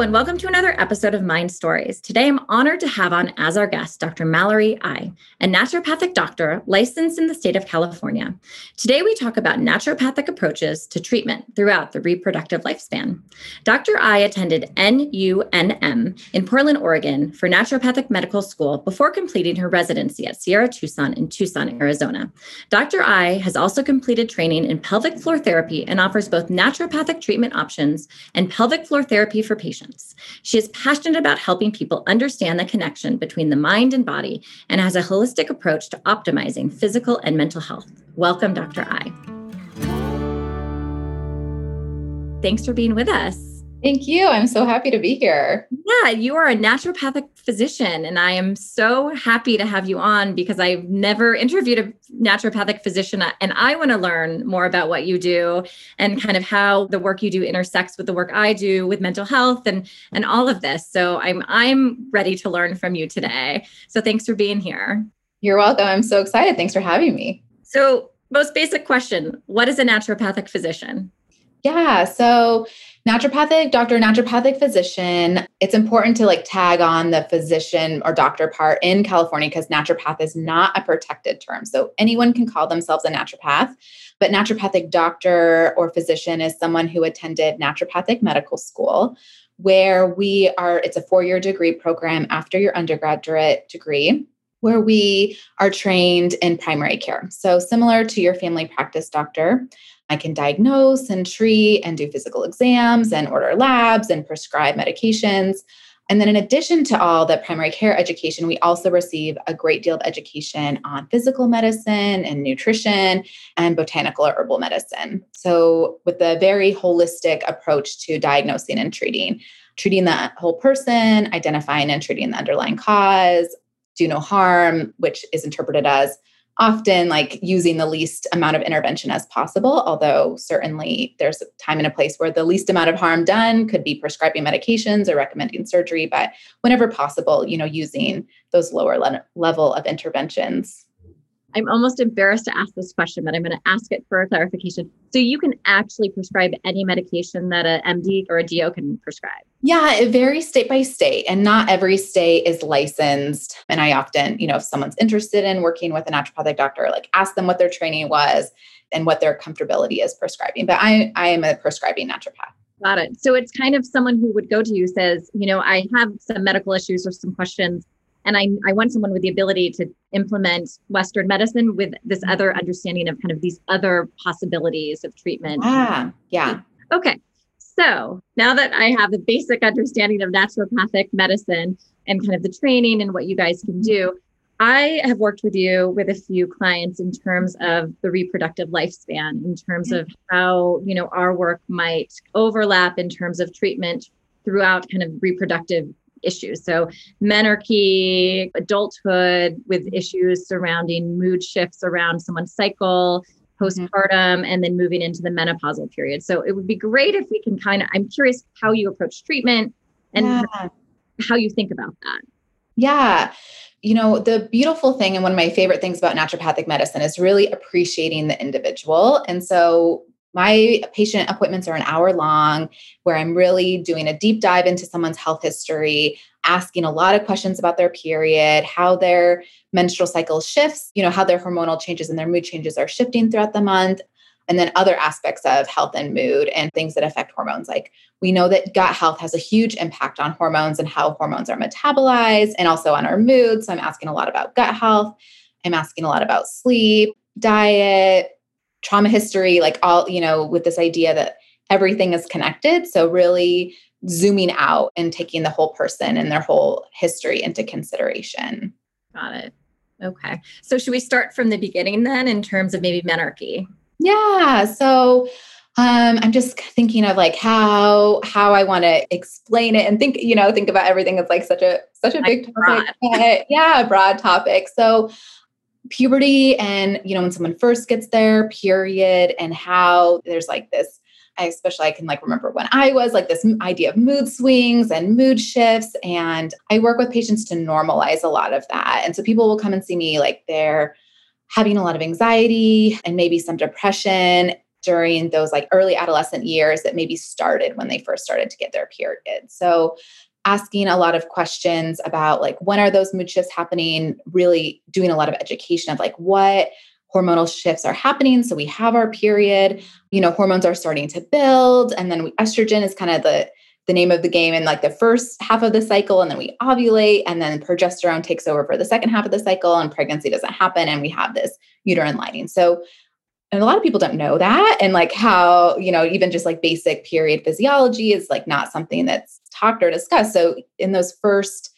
and welcome to another episode of Mind Stories. Today, I'm honored to have on as our guest Dr. Mallory I, a naturopathic doctor licensed in the state of California. Today, we talk about naturopathic approaches to treatment throughout the reproductive lifespan. Dr. I attended NUNM in Portland, Oregon for naturopathic medical school before completing her residency at Sierra Tucson in Tucson, Arizona. Dr. I has also completed training in pelvic floor therapy and offers both naturopathic treatment options and pelvic floor therapy for patients. She is passionate about helping people understand the connection between the mind and body and has a holistic approach to optimizing physical and mental health. Welcome, Dr. I. Thanks for being with us. Thank you. I'm so happy to be here. Yeah, you are a naturopathic physician, and I am so happy to have you on because I've never interviewed a naturopathic physician, and I want to learn more about what you do and kind of how the work you do intersects with the work I do with mental health and and all of this. So I'm I'm ready to learn from you today. So thanks for being here. You're welcome. I'm so excited. Thanks for having me. So, most basic question: What is a naturopathic physician? Yeah. So naturopathic doctor, naturopathic physician. It's important to like tag on the physician or doctor part in California because naturopath is not a protected term. So anyone can call themselves a naturopath, but naturopathic doctor or physician is someone who attended naturopathic medical school where we are it's a four-year degree program after your undergraduate degree where we are trained in primary care. So, similar to your family practice doctor, I can diagnose and treat and do physical exams and order labs and prescribe medications. And then, in addition to all the primary care education, we also receive a great deal of education on physical medicine and nutrition and botanical or herbal medicine. So, with a very holistic approach to diagnosing and treating, treating the whole person, identifying and treating the underlying cause, do no harm, which is interpreted as often like using the least amount of intervention as possible although certainly there's a time and a place where the least amount of harm done could be prescribing medications or recommending surgery but whenever possible you know using those lower le- level of interventions I'm almost embarrassed to ask this question, but I'm going to ask it for clarification. So you can actually prescribe any medication that a MD or a DO can prescribe. Yeah, it varies state by state, and not every state is licensed. And I often, you know, if someone's interested in working with a naturopathic doctor, like ask them what their training was and what their comfortability is prescribing. But I, I am a prescribing naturopath. Got it. So it's kind of someone who would go to you says, you know, I have some medical issues or some questions and I, I want someone with the ability to implement Western medicine with this mm-hmm. other understanding of kind of these other possibilities of treatment. Ah, yeah. Okay. So now that I have a basic understanding of naturopathic medicine and kind of the training and what you guys can do, I have worked with you with a few clients in terms of the reproductive lifespan, in terms of how, you know, our work might overlap in terms of treatment throughout kind of reproductive issues. So, menarche, adulthood with issues surrounding mood shifts around someone's cycle, mm-hmm. postpartum, and then moving into the menopausal period. So, it would be great if we can kind of, I'm curious how you approach treatment and yeah. how you think about that. Yeah. You know, the beautiful thing and one of my favorite things about naturopathic medicine is really appreciating the individual. And so my patient appointments are an hour long where I'm really doing a deep dive into someone's health history, asking a lot of questions about their period, how their menstrual cycle shifts, you know, how their hormonal changes and their mood changes are shifting throughout the month, and then other aspects of health and mood and things that affect hormones. Like we know that gut health has a huge impact on hormones and how hormones are metabolized and also on our mood. So I'm asking a lot about gut health. I'm asking a lot about sleep, diet, trauma history, like all, you know, with this idea that everything is connected. So, really zooming out and taking the whole person and their whole history into consideration. Got it. Okay. So, should we start from the beginning then in terms of maybe menarche? Yeah. So, um, I'm just thinking of like how how I want to explain it and think, you know, think about everything as like such a such a big topic. yeah, broad topic. So puberty and you know when someone first gets their period and how there's like this I especially I can like remember when I was like this idea of mood swings and mood shifts and I work with patients to normalize a lot of that. And so people will come and see me like they're having a lot of anxiety and maybe some depression during those like early adolescent years that maybe started when they first started to get their period. So asking a lot of questions about like when are those mood shifts happening? Really doing a lot of education of like what hormonal shifts are happening. So we have our period you know hormones are starting to build and then we, estrogen is kind of the the name of the game in like the first half of the cycle and then we ovulate and then progesterone takes over for the second half of the cycle and pregnancy doesn't happen and we have this uterine lining. So and a lot of people don't know that. And like how you know even just like basic period physiology is like not something that's talked or discussed. So in those first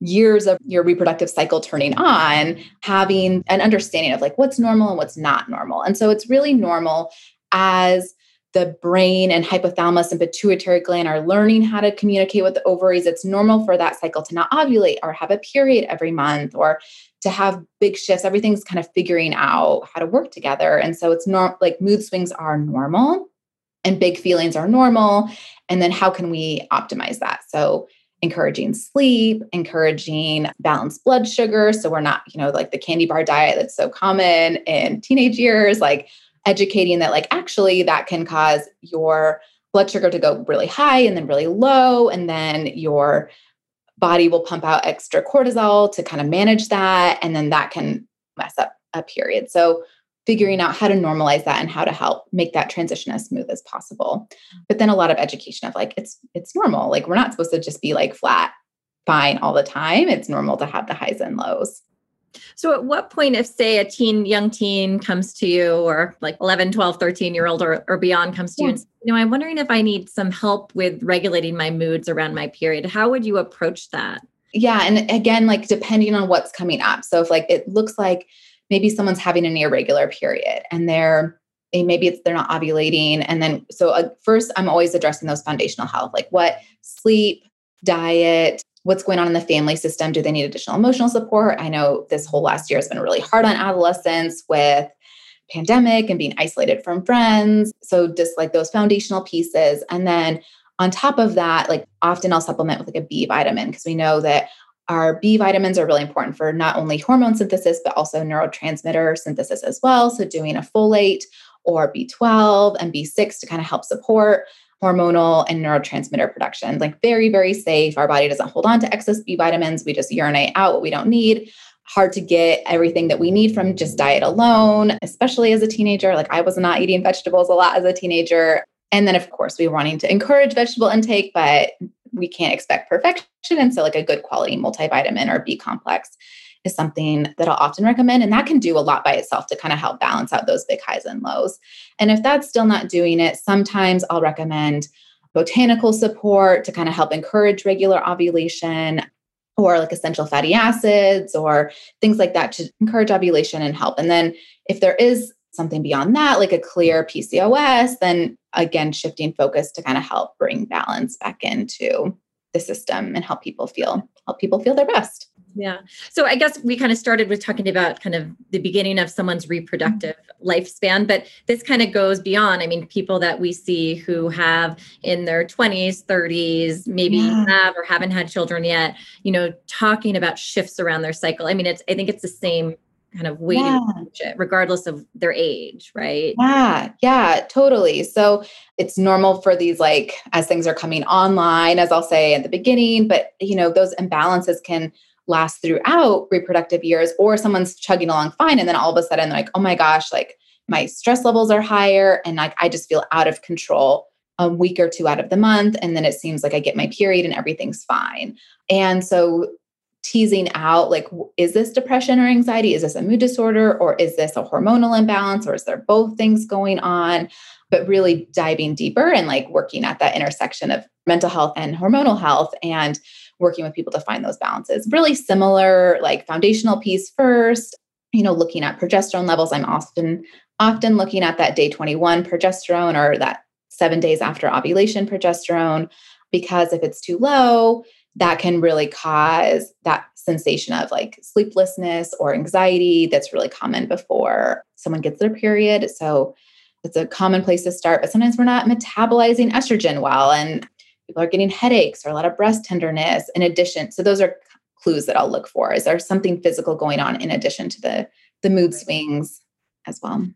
years of your reproductive cycle turning on having an understanding of like what's normal and what's not normal. And so it's really normal as the brain and hypothalamus and pituitary gland are learning how to communicate with the ovaries. It's normal for that cycle to not ovulate or have a period every month or to have big shifts. Everything's kind of figuring out how to work together. And so it's not like mood swings are normal and big feelings are normal. And then how can we optimize that? So encouraging sleep, encouraging balanced blood sugar. So we're not, you know, like the candy bar diet that's so common in teenage years, like educating that, like, actually, that can cause your blood sugar to go really high and then really low. And then your body will pump out extra cortisol to kind of manage that. And then that can mess up a period. So figuring out how to normalize that and how to help make that transition as smooth as possible but then a lot of education of like it's it's normal like we're not supposed to just be like flat fine all the time it's normal to have the highs and lows so at what point if say a teen young teen comes to you or like 11 12 13 year old or, or beyond comes to yeah. you and you know i'm wondering if i need some help with regulating my moods around my period how would you approach that yeah and again like depending on what's coming up so if like it looks like maybe someone's having an irregular period and they're maybe it's they're not ovulating and then so uh, first i'm always addressing those foundational health like what sleep diet what's going on in the family system? Do they need additional emotional support? I know this whole last year has been really hard on adolescents with pandemic and being isolated from friends. So just like those foundational pieces. And then on top of that like often i'll supplement with like a b vitamin because we know that our B vitamins are really important for not only hormone synthesis, but also neurotransmitter synthesis as well. So, doing a folate or B12 and B6 to kind of help support hormonal and neurotransmitter production. Like, very, very safe. Our body doesn't hold on to excess B vitamins. We just urinate out what we don't need. Hard to get everything that we need from just diet alone, especially as a teenager. Like, I was not eating vegetables a lot as a teenager. And then, of course, we were wanting to encourage vegetable intake, but we can't expect perfection. And so, like a good quality multivitamin or B complex is something that I'll often recommend. And that can do a lot by itself to kind of help balance out those big highs and lows. And if that's still not doing it, sometimes I'll recommend botanical support to kind of help encourage regular ovulation or like essential fatty acids or things like that to encourage ovulation and help. And then if there is something beyond that, like a clear PCOS, then again, shifting focus to kind of help bring balance back into the system and help people feel help people feel their best. Yeah. So I guess we kind of started with talking about kind of the beginning of someone's reproductive lifespan, but this kind of goes beyond. I mean, people that we see who have in their 20s, 30s, maybe yeah. have or haven't had children yet, you know, talking about shifts around their cycle. I mean, it's I think it's the same kind of way yeah. regardless of their age, right? Yeah, yeah, totally. So it's normal for these, like, as things are coming online, as I'll say at the beginning, but you know, those imbalances can last throughout reproductive years, or someone's chugging along fine, and then all of a sudden, they're like, oh my gosh, like my stress levels are higher, and like I just feel out of control a week or two out of the month and then it seems like i get my period and everything's fine and so teasing out like is this depression or anxiety? Is this a mood disorder? Or is this a hormonal imbalance? Or is there both things going on? But really diving deeper and like working at that intersection of mental health and hormonal health and working with people to find those balances. Really similar like foundational piece first you know looking at progesterone levels. I'm often often looking at that day 21 progesterone or that 7 days after ovulation progesterone because if it's too low that can really cause that sensation of like sleeplessness or anxiety that's really common before someone gets their period. So it's a common place to start, but sometimes we're not metabolizing estrogen well and people are getting headaches or a lot of breast tenderness in addition. So those are clues that I'll look for. Is there something physical going on in addition to the the mood swings as well?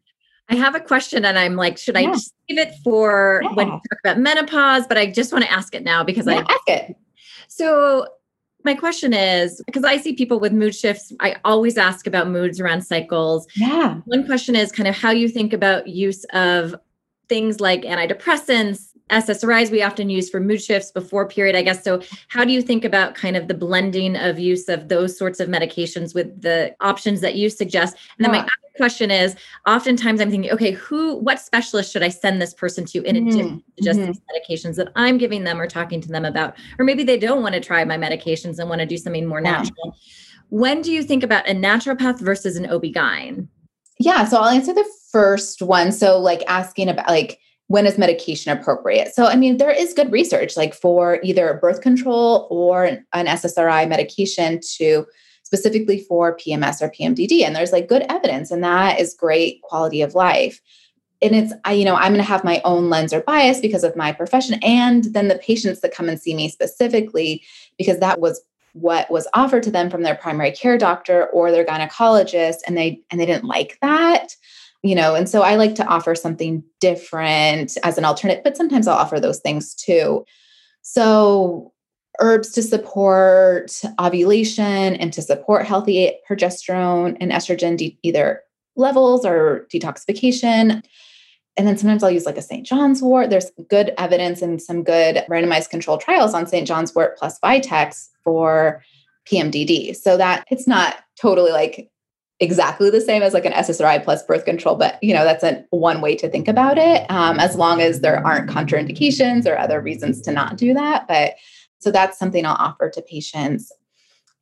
I have a question and I'm like, should I save it for yeah. when you talk about menopause? But I just want to ask it now because yeah, I ask it. So my question is because I see people with mood shifts, I always ask about moods around cycles. Yeah. One question is kind of how you think about use of things like antidepressants, SSRIs we often use for mood shifts before period, I guess. So, how do you think about kind of the blending of use of those sorts of medications with the options that you suggest? And then yeah. my other question is oftentimes I'm thinking, okay, who, what specialist should I send this person to in addition mm-hmm. to just mm-hmm. medications that I'm giving them or talking to them about? Or maybe they don't want to try my medications and want to do something more yeah. natural. When do you think about a naturopath versus an OB-GYN? Yeah, so I'll answer the first one. So, like asking about, like, when is medication appropriate? So, I mean, there is good research like for either birth control or an SSRI medication to specifically for PMS or PMDD. And there's like good evidence, and that is great quality of life. And it's, I, you know, I'm going to have my own lens or bias because of my profession, and then the patients that come and see me specifically, because that was what was offered to them from their primary care doctor or their gynecologist, and they and they didn't like that you know and so i like to offer something different as an alternate but sometimes i'll offer those things too so herbs to support ovulation and to support healthy progesterone and estrogen de- either levels or detoxification and then sometimes I'll use like a St. John's wort. There's good evidence and some good randomized controlled trials on St. John's wort plus Vitex for PMDD. So that it's not totally like exactly the same as like an SSRI plus birth control, but you know that's a one way to think about it. Um, as long as there aren't contraindications or other reasons to not do that, but so that's something I'll offer to patients.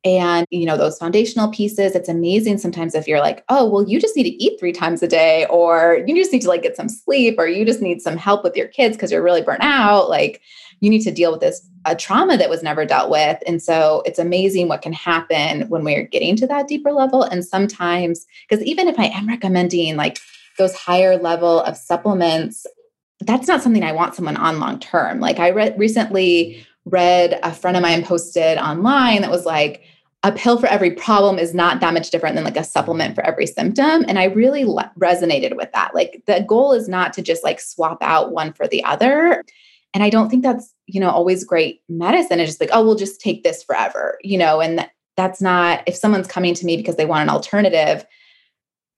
And you know those foundational pieces, it's amazing sometimes if you're like, oh well, you just need to eat three times a day, or you just need to like get some sleep, or you just need some help with your kids because you're really burnt out. Like you need to deal with this a trauma that was never dealt with. And so it's amazing what can happen when we're getting to that deeper level. And sometimes, because even if I am recommending like those higher level of supplements, that's not something I want someone on long term. Like I read recently read a friend of mine posted online that was like, a pill for every problem is not that much different than like a supplement for every symptom. And i really le- resonated with that. Like the goal is not to just like swap out one for the other. And I don't think that's, you know, always great medicine. It's just like, oh, we'll just take this forever, you know, and that's not, if someone's coming to me because they want an alternative,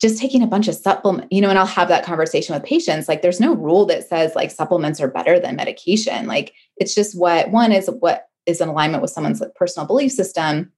just taking a bunch of supplement, you know, and I'll have that conversation with patients. Like, there's no rule that says like supplements are better than medication. Like, it's just what one is what is in alignment with someone's like personal belief system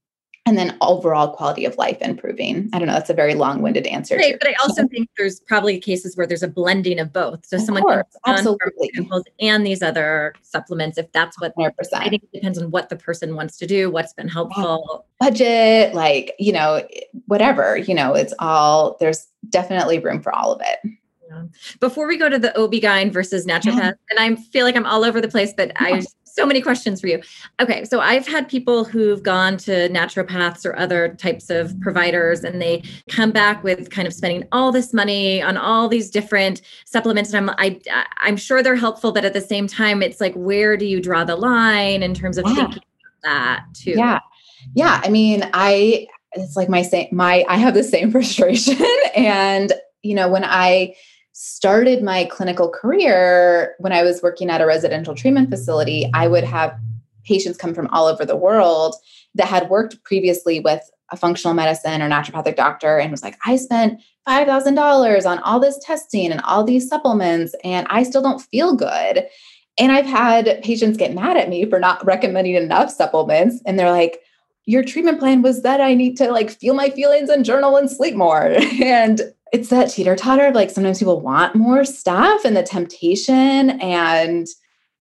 and then overall quality of life improving. I don't know. That's a very long-winded answer. Right, but I also think there's probably cases where there's a blending of both. So of someone course, absolutely and these other supplements, if that's what 100%. I think it depends on what the person wants to do, what's been helpful. Budget, like, you know, whatever, you know, it's all there's definitely room for all of it. Yeah. Before we go to the OB-GYN versus naturopath, yeah. and I feel like I'm all over the place, but I so many questions for you. Okay, so I've had people who've gone to naturopaths or other types of providers, and they come back with kind of spending all this money on all these different supplements. And I'm I I'm sure they're helpful, but at the same time, it's like where do you draw the line in terms of yeah. thinking that too? Yeah, yeah. I mean, I it's like my same my I have the same frustration, and you know when I started my clinical career when I was working at a residential treatment facility, I would have patients come from all over the world that had worked previously with a functional medicine or naturopathic doctor and was like, I spent $5,000 on all this testing and all these supplements, and I still don't feel good. And I've had patients get mad at me for not recommending enough supplements. And they're like, your treatment plan was that I need to like feel my feelings and journal and sleep more. and it's that teeter totter. Like sometimes people want more stuff and the temptation. And,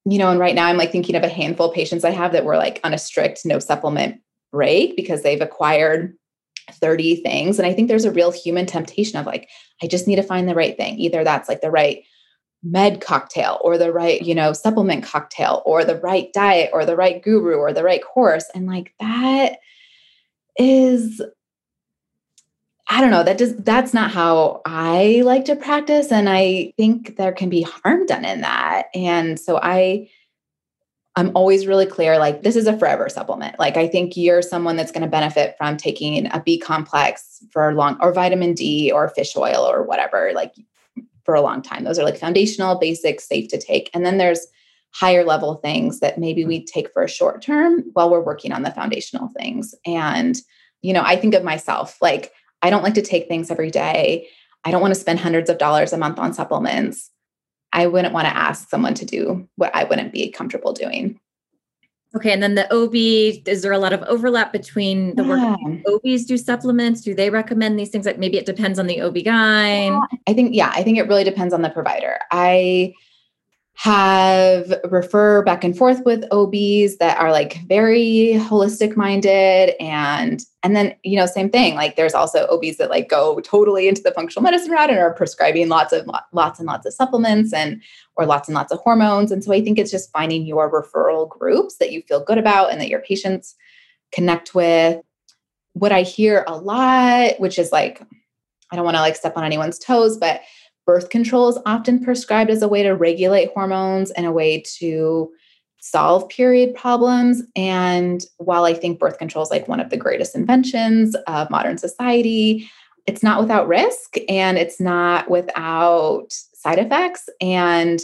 you know, and right now I'm like thinking of a handful of patients I have that were like on a strict no supplement break because they've acquired 30 things. And I think there's a real human temptation of like, I just need to find the right thing. Either that's like the right med cocktail or the right, you know, supplement cocktail or the right diet or the right guru or the right course. And like that is I don't know, that does that's not how I like to practice and I think there can be harm done in that. And so I I'm always really clear like this is a forever supplement. Like I think you're someone that's going to benefit from taking a B complex for long or vitamin D or fish oil or whatever like for a long time. Those are like foundational, basic, safe to take. And then there's higher level things that maybe we take for a short term while we're working on the foundational things. And you know, I think of myself like I don't like to take things every day. I don't want to spend hundreds of dollars a month on supplements. I wouldn't want to ask someone to do what I wouldn't be comfortable doing. Okay, and then the OB, is there a lot of overlap between the yeah. work OBs do supplements? Do they recommend these things? Like maybe it depends on the OB guy. Yeah, I think, yeah, I think it really depends on the provider. I have refer back and forth with OBs that are like very holistic minded and and then you know same thing like there's also OBs that like go totally into the functional medicine route and are prescribing lots of lots and lots of supplements and or lots and lots of hormones. And so I think it's just finding your referral groups that you feel good about and that your patients connect with. What I hear a lot which is like I don't want to like step on anyone's toes but birth control is often prescribed as a way to regulate hormones and a way to solve period problems. And while I think birth control is like one of the greatest inventions of modern society, it's not without risk and it's not without side effects. And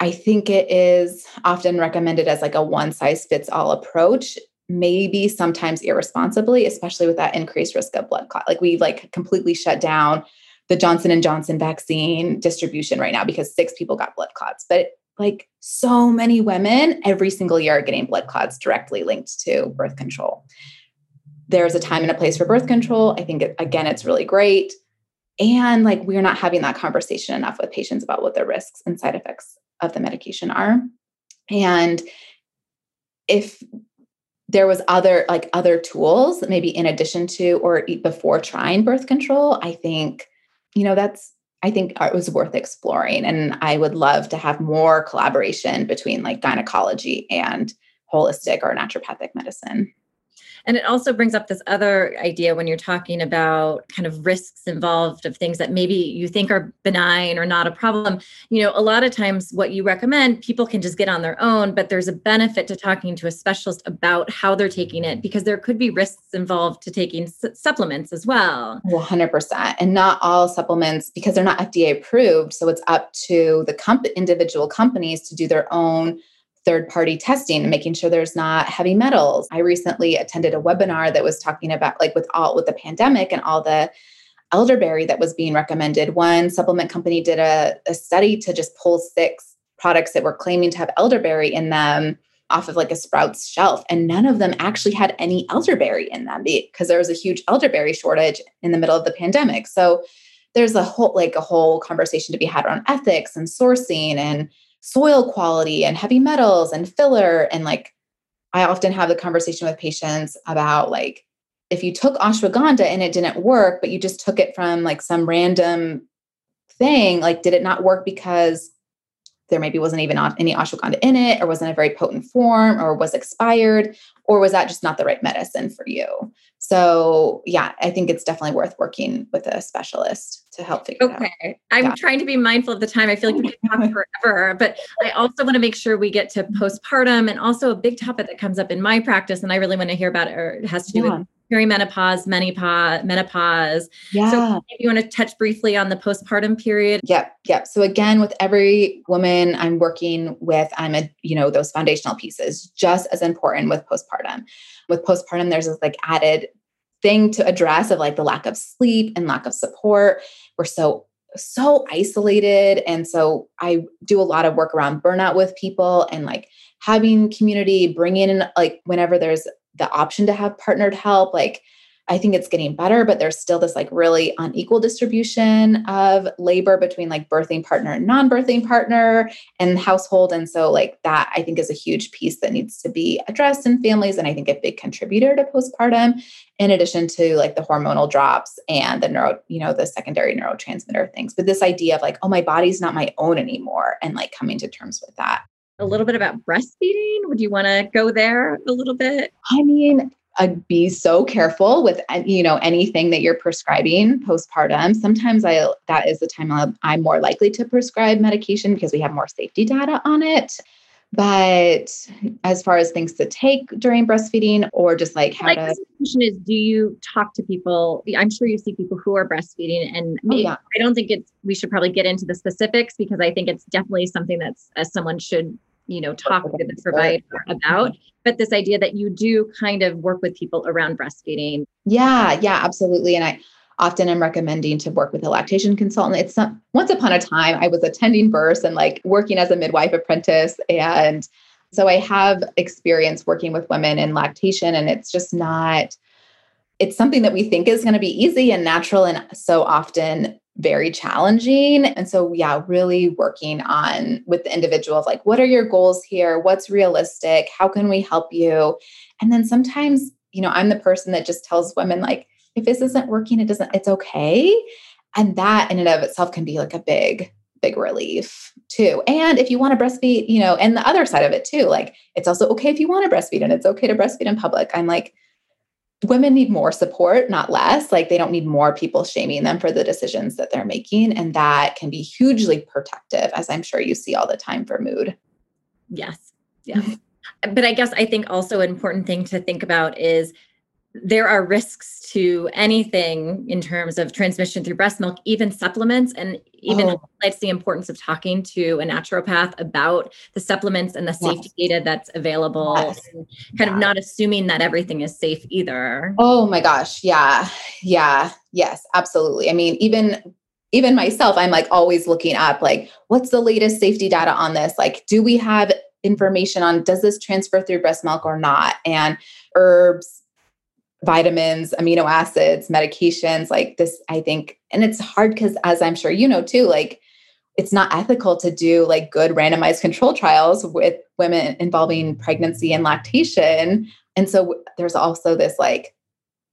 I think it is often recommended as like a one size fits all approach maybe sometimes irresponsibly especially with that increased risk of blood clot like we like completely shut down the Johnson and Johnson vaccine distribution right now because six people got blood clots. But like so many women every single year are getting blood clots directly linked to birth control. There's a time and a place for birth control. I think again it's really great. And like we're not having that conversation enough with patients about what the risks and side effects of the medication are. And if there was other like other tools maybe in addition to or before trying birth control i think you know, that's, I think it was worth exploring. And I would love to have more collaboration between like gynecology and holistic or naturopathic medicine. And it also brings up this other idea when you're talking about kind of risks involved of things that maybe you think are benign or not a problem. You know, a lot of times what you recommend, people can just get on their own, but there's a benefit to talking to a specialist about how they're taking it because there could be risks involved to taking supplements as well. 100%. And not all supplements, because they're not FDA approved. So it's up to the comp- individual companies to do their own third party testing and making sure there's not heavy metals. I recently attended a webinar that was talking about like with all with the pandemic and all the elderberry that was being recommended. One supplement company did a, a study to just pull six products that were claiming to have elderberry in them off of like a Sprouts shelf, and none of them actually had any elderberry in them because there was a huge elderberry shortage in the middle of the pandemic. So there's a whole like a whole conversation to be had around ethics and sourcing and soil quality and heavy metals and filler. And like I often have the conversation with patients about like if you took ashwagandha and it didn't work but you just took it from like some random thing like did it not work because there maybe wasn't even any ashwagandha in it or wasn't a very potent form or was expired or was that just not the right medicine for you so yeah i think it's definitely worth working with a specialist to help figure out. okay. out i'm yeah. trying to be mindful of the time i feel like we can talk forever but i also want to make sure we get to postpartum and also a big topic that comes up in my practice and i really want to hear about it or it has to do yeah. with perimenopause, menopause, menopause. Yeah. So if you want to touch briefly on the postpartum period. Yep. Yep. So again, with every woman I'm working with, I'm a, you know, those foundational pieces, just as important with postpartum. With postpartum, there's this like added thing to address of like the lack of sleep and lack of support. We're so so isolated and so i do a lot of work around burnout with people and like having community bringing in like whenever there's the option to have partnered help. Like I think it's getting better, but there's still this like really unequal distribution of labor between like birthing partner and non birthing partner and household. And so, like, that I think is a huge piece that needs to be addressed in families. And I think a big contributor to postpartum, in addition to like the hormonal drops and the neuro, you know, the secondary neurotransmitter things. But this idea of like, oh, my body's not my own anymore, and like coming to terms with that a little bit about breastfeeding? Would you want to go there a little bit? I mean, I'd be so careful with you know anything that you're prescribing postpartum. Sometimes I that is the time I'm more likely to prescribe medication because we have more safety data on it. But as far as things to take during breastfeeding or just like how like to question is do you talk to people i'm sure you see people who are breastfeeding and oh, yeah. i don't think it's we should probably get into the specifics because i think it's definitely something that's as someone should you know talk to the provider about but this idea that you do kind of work with people around breastfeeding. Yeah yeah absolutely and i often am recommending to work with a lactation consultant. It's not once upon a time i was attending births and like working as a midwife apprentice and so i have experience working with women in lactation and it's just not it's something that we think is going to be easy and natural and so often very challenging. And so, yeah, really working on with the individual of like, what are your goals here? What's realistic? How can we help you? And then sometimes, you know, I'm the person that just tells women, like, if this isn't working, it doesn't, it's okay. And that in and of itself can be like a big, big relief too. And if you want to breastfeed, you know, and the other side of it too, like it's also okay if you want to breastfeed and it's okay to breastfeed in public. I'm like, women need more support, not less. Like they don't need more people shaming them for the decisions that they're making. And that can be hugely protective, as I'm sure you see all the time for mood. Yes. Yeah. but I guess I think also an important thing to think about is there are risks to anything in terms of transmission through breast milk, even supplements, and even oh. highlights the importance of talking to a naturopath about the supplements and the safety yes. data that's available. Yes. kind yeah. of not assuming that everything is safe either. Oh my gosh. Yeah. Yeah. Yes, absolutely. I mean, even even myself, I'm like always looking up like what's the latest safety data on this? Like, do we have information on does this transfer through breast milk or not? And herbs vitamins, amino acids, medications, like this, I think, and it's hard because, as I'm sure you know too, like it's not ethical to do like good randomized control trials with women involving pregnancy and lactation. And so there's also this like,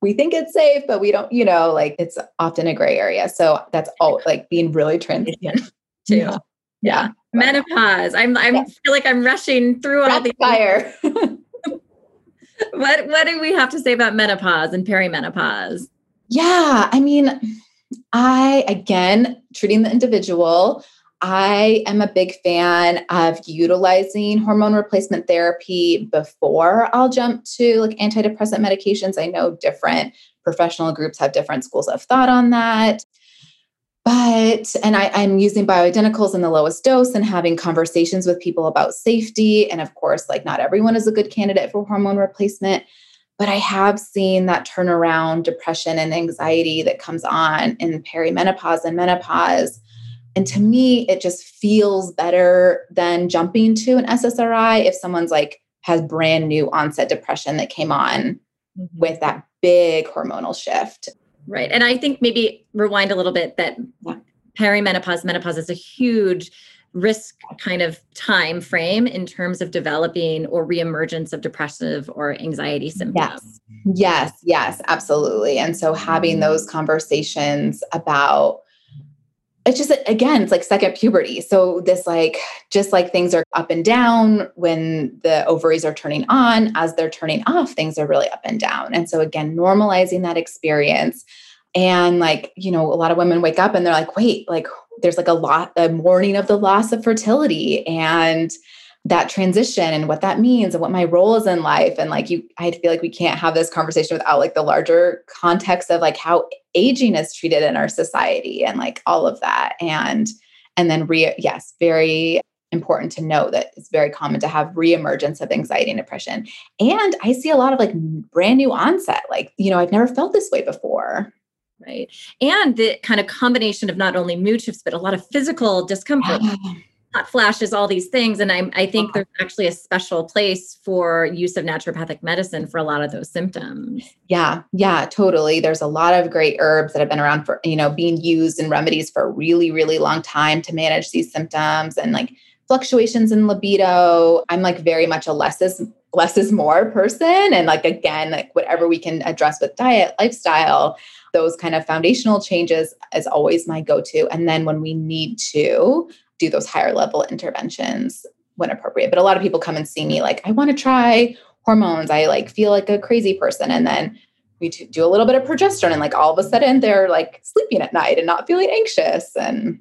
we think it's safe, but we don't, you know, like it's often a gray area. So that's all like being really transparent too. Yeah. yeah. Menopause. I'm I'm yeah. feel like I'm rushing through all the fire. what what do we have to say about menopause and perimenopause? Yeah, I mean, I again treating the individual. I am a big fan of utilizing hormone replacement therapy before I'll jump to like antidepressant medications. I know different professional groups have different schools of thought on that. But, and I, I'm using bioidenticals in the lowest dose and having conversations with people about safety. And of course, like not everyone is a good candidate for hormone replacement. But I have seen that turnaround depression and anxiety that comes on in perimenopause and menopause. And to me, it just feels better than jumping to an SSRI if someone's like has brand new onset depression that came on mm-hmm. with that big hormonal shift. Right. And I think maybe rewind a little bit that perimenopause, menopause is a huge risk kind of time frame in terms of developing or reemergence of depressive or anxiety symptoms. Yes. Yes, yes, absolutely. And so having those conversations about it's just again it's like second puberty. So this like just like things are up and down when the ovaries are turning on as they're turning off things are really up and down. And so again normalizing that experience. And like you know a lot of women wake up and they're like wait like there's like a lot a mourning of the loss of fertility and that transition and what that means and what my role is in life. And like you i feel like we can't have this conversation without like the larger context of like how aging is treated in our society and like all of that. And and then re yes very important to know that it's very common to have reemergence of anxiety and depression. And i see a lot of like brand new onset like you know i've never felt this way before right? And the kind of combination of not only mood shifts but a lot of physical discomfort hot flashes, all these things. And I, I think there's uh-huh. actually a special place for use of naturopathic medicine for a lot of those symptoms. Yeah, yeah, totally. There's a lot of great herbs that have been around for, you know, being used in remedies for a really, really long time to manage these symptoms and like fluctuations in libido. I'm like very much a less is less is more person. And like again, like whatever we can address with diet, lifestyle, those kind of foundational changes is always my go-to. And then when we need to, do those higher level interventions when appropriate. But a lot of people come and see me like, I want to try hormones. I like feel like a crazy person. And then we do a little bit of progesterone and like all of a sudden they're like sleeping at night and not feeling anxious and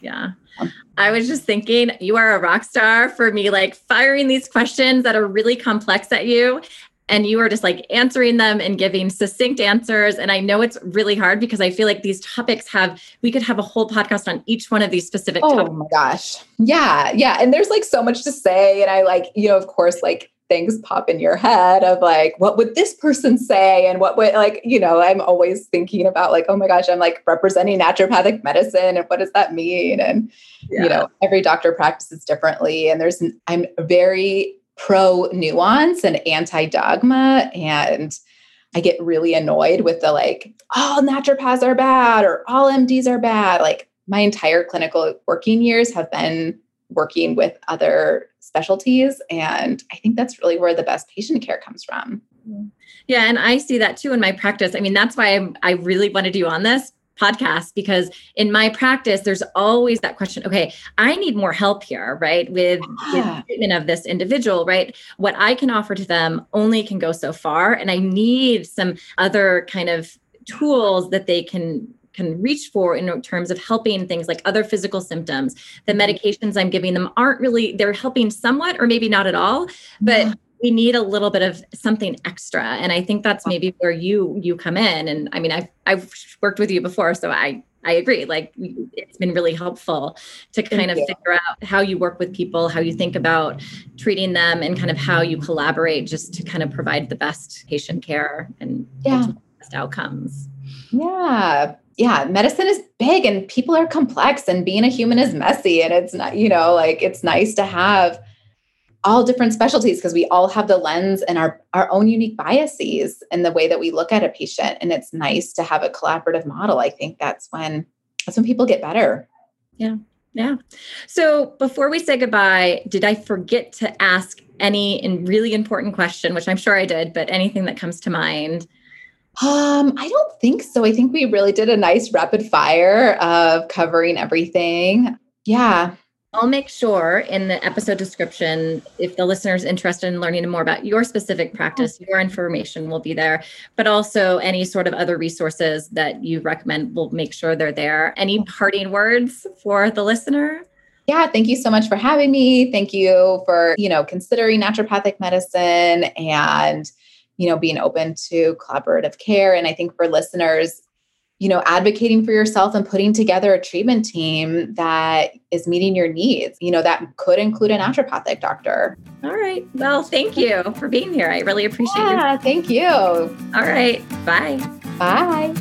yeah um, i was just thinking you are a rock star for me like firing these questions that are really complex at you and you are just like answering them and giving succinct answers and i know it's really hard because i feel like these topics have we could have a whole podcast on each one of these specific topics. oh topics. my gosh yeah yeah and there's like so much to say and i like you know of course like things pop in your head of like what would this person say and what would like you know i'm always thinking about like oh my gosh i'm like representing naturopathic medicine and what does that mean and yeah. you know every doctor practices differently and there's i'm very pro nuance and anti dogma. And I get really annoyed with the like, all naturopaths are bad or all MDs are bad. Like my entire clinical working years have been working with other specialties. And I think that's really where the best patient care comes from. Yeah, and I see that too in my practice. I mean, that's why I, I really wanted you on this podcast because in my practice there's always that question okay i need more help here right with, yeah. with treatment of this individual right what i can offer to them only can go so far and i need some other kind of tools that they can can reach for in terms of helping things like other physical symptoms the mm-hmm. medications i'm giving them aren't really they're helping somewhat or maybe not at all but we need a little bit of something extra. And i think that's maybe where you you come in. And i mean i've i've worked with you before so i i agree. Like it's been really helpful to kind Thank of you. figure out how you work with people how you think about treating them and kind of how you collaborate just to kind of provide the best patient care and yeah. best outcomes. Yeah. Yeah. Medicine is big and people are complex and being a human is messy. And it's not you know like it's nice to have all different specialties because we all have the lens and our, our own unique biases in the way that we look at a patient. And it's nice to have a collaborative model. I think that's when that's when people get better. Yeah. Yeah. So before we say goodbye, did I forget to ask any really important question, which I'm sure I did, but anything that comes to mind? Um, I don't think so. I think we really did a nice rapid fire of covering everything. Yeah. I'll make sure in the episode description, if the listener is interested in learning more about your specific practice, mm-hmm. your information will be there, but also any sort of other resources that you recommend, we'll make sure they're there. Any mm-hmm. parting words for the listener? Yeah, thank you so much for having me. Thank you for, you know, considering naturopathic medicine and, you know, being open to collaborative care. And I think for listeners, you know, advocating for yourself and putting together a treatment team that is meeting your needs. You know, that could include a naturopathic doctor. All right. Well, thank you for being here. I really appreciate it. Yeah, thank you. All right. Bye. Bye.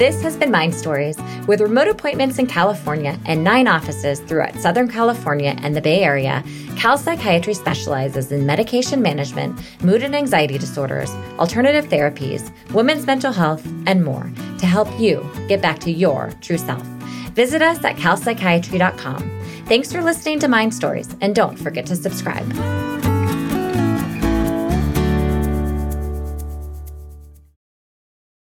This has been Mind Stories, with remote appointments in California and nine offices throughout Southern California and the Bay Area. Cal Psychiatry specializes in medication management, mood and anxiety disorders, alternative therapies, women's mental health, and more to help you get back to your true self. Visit us at calpsychiatry.com. Thanks for listening to Mind Stories, and don't forget to subscribe.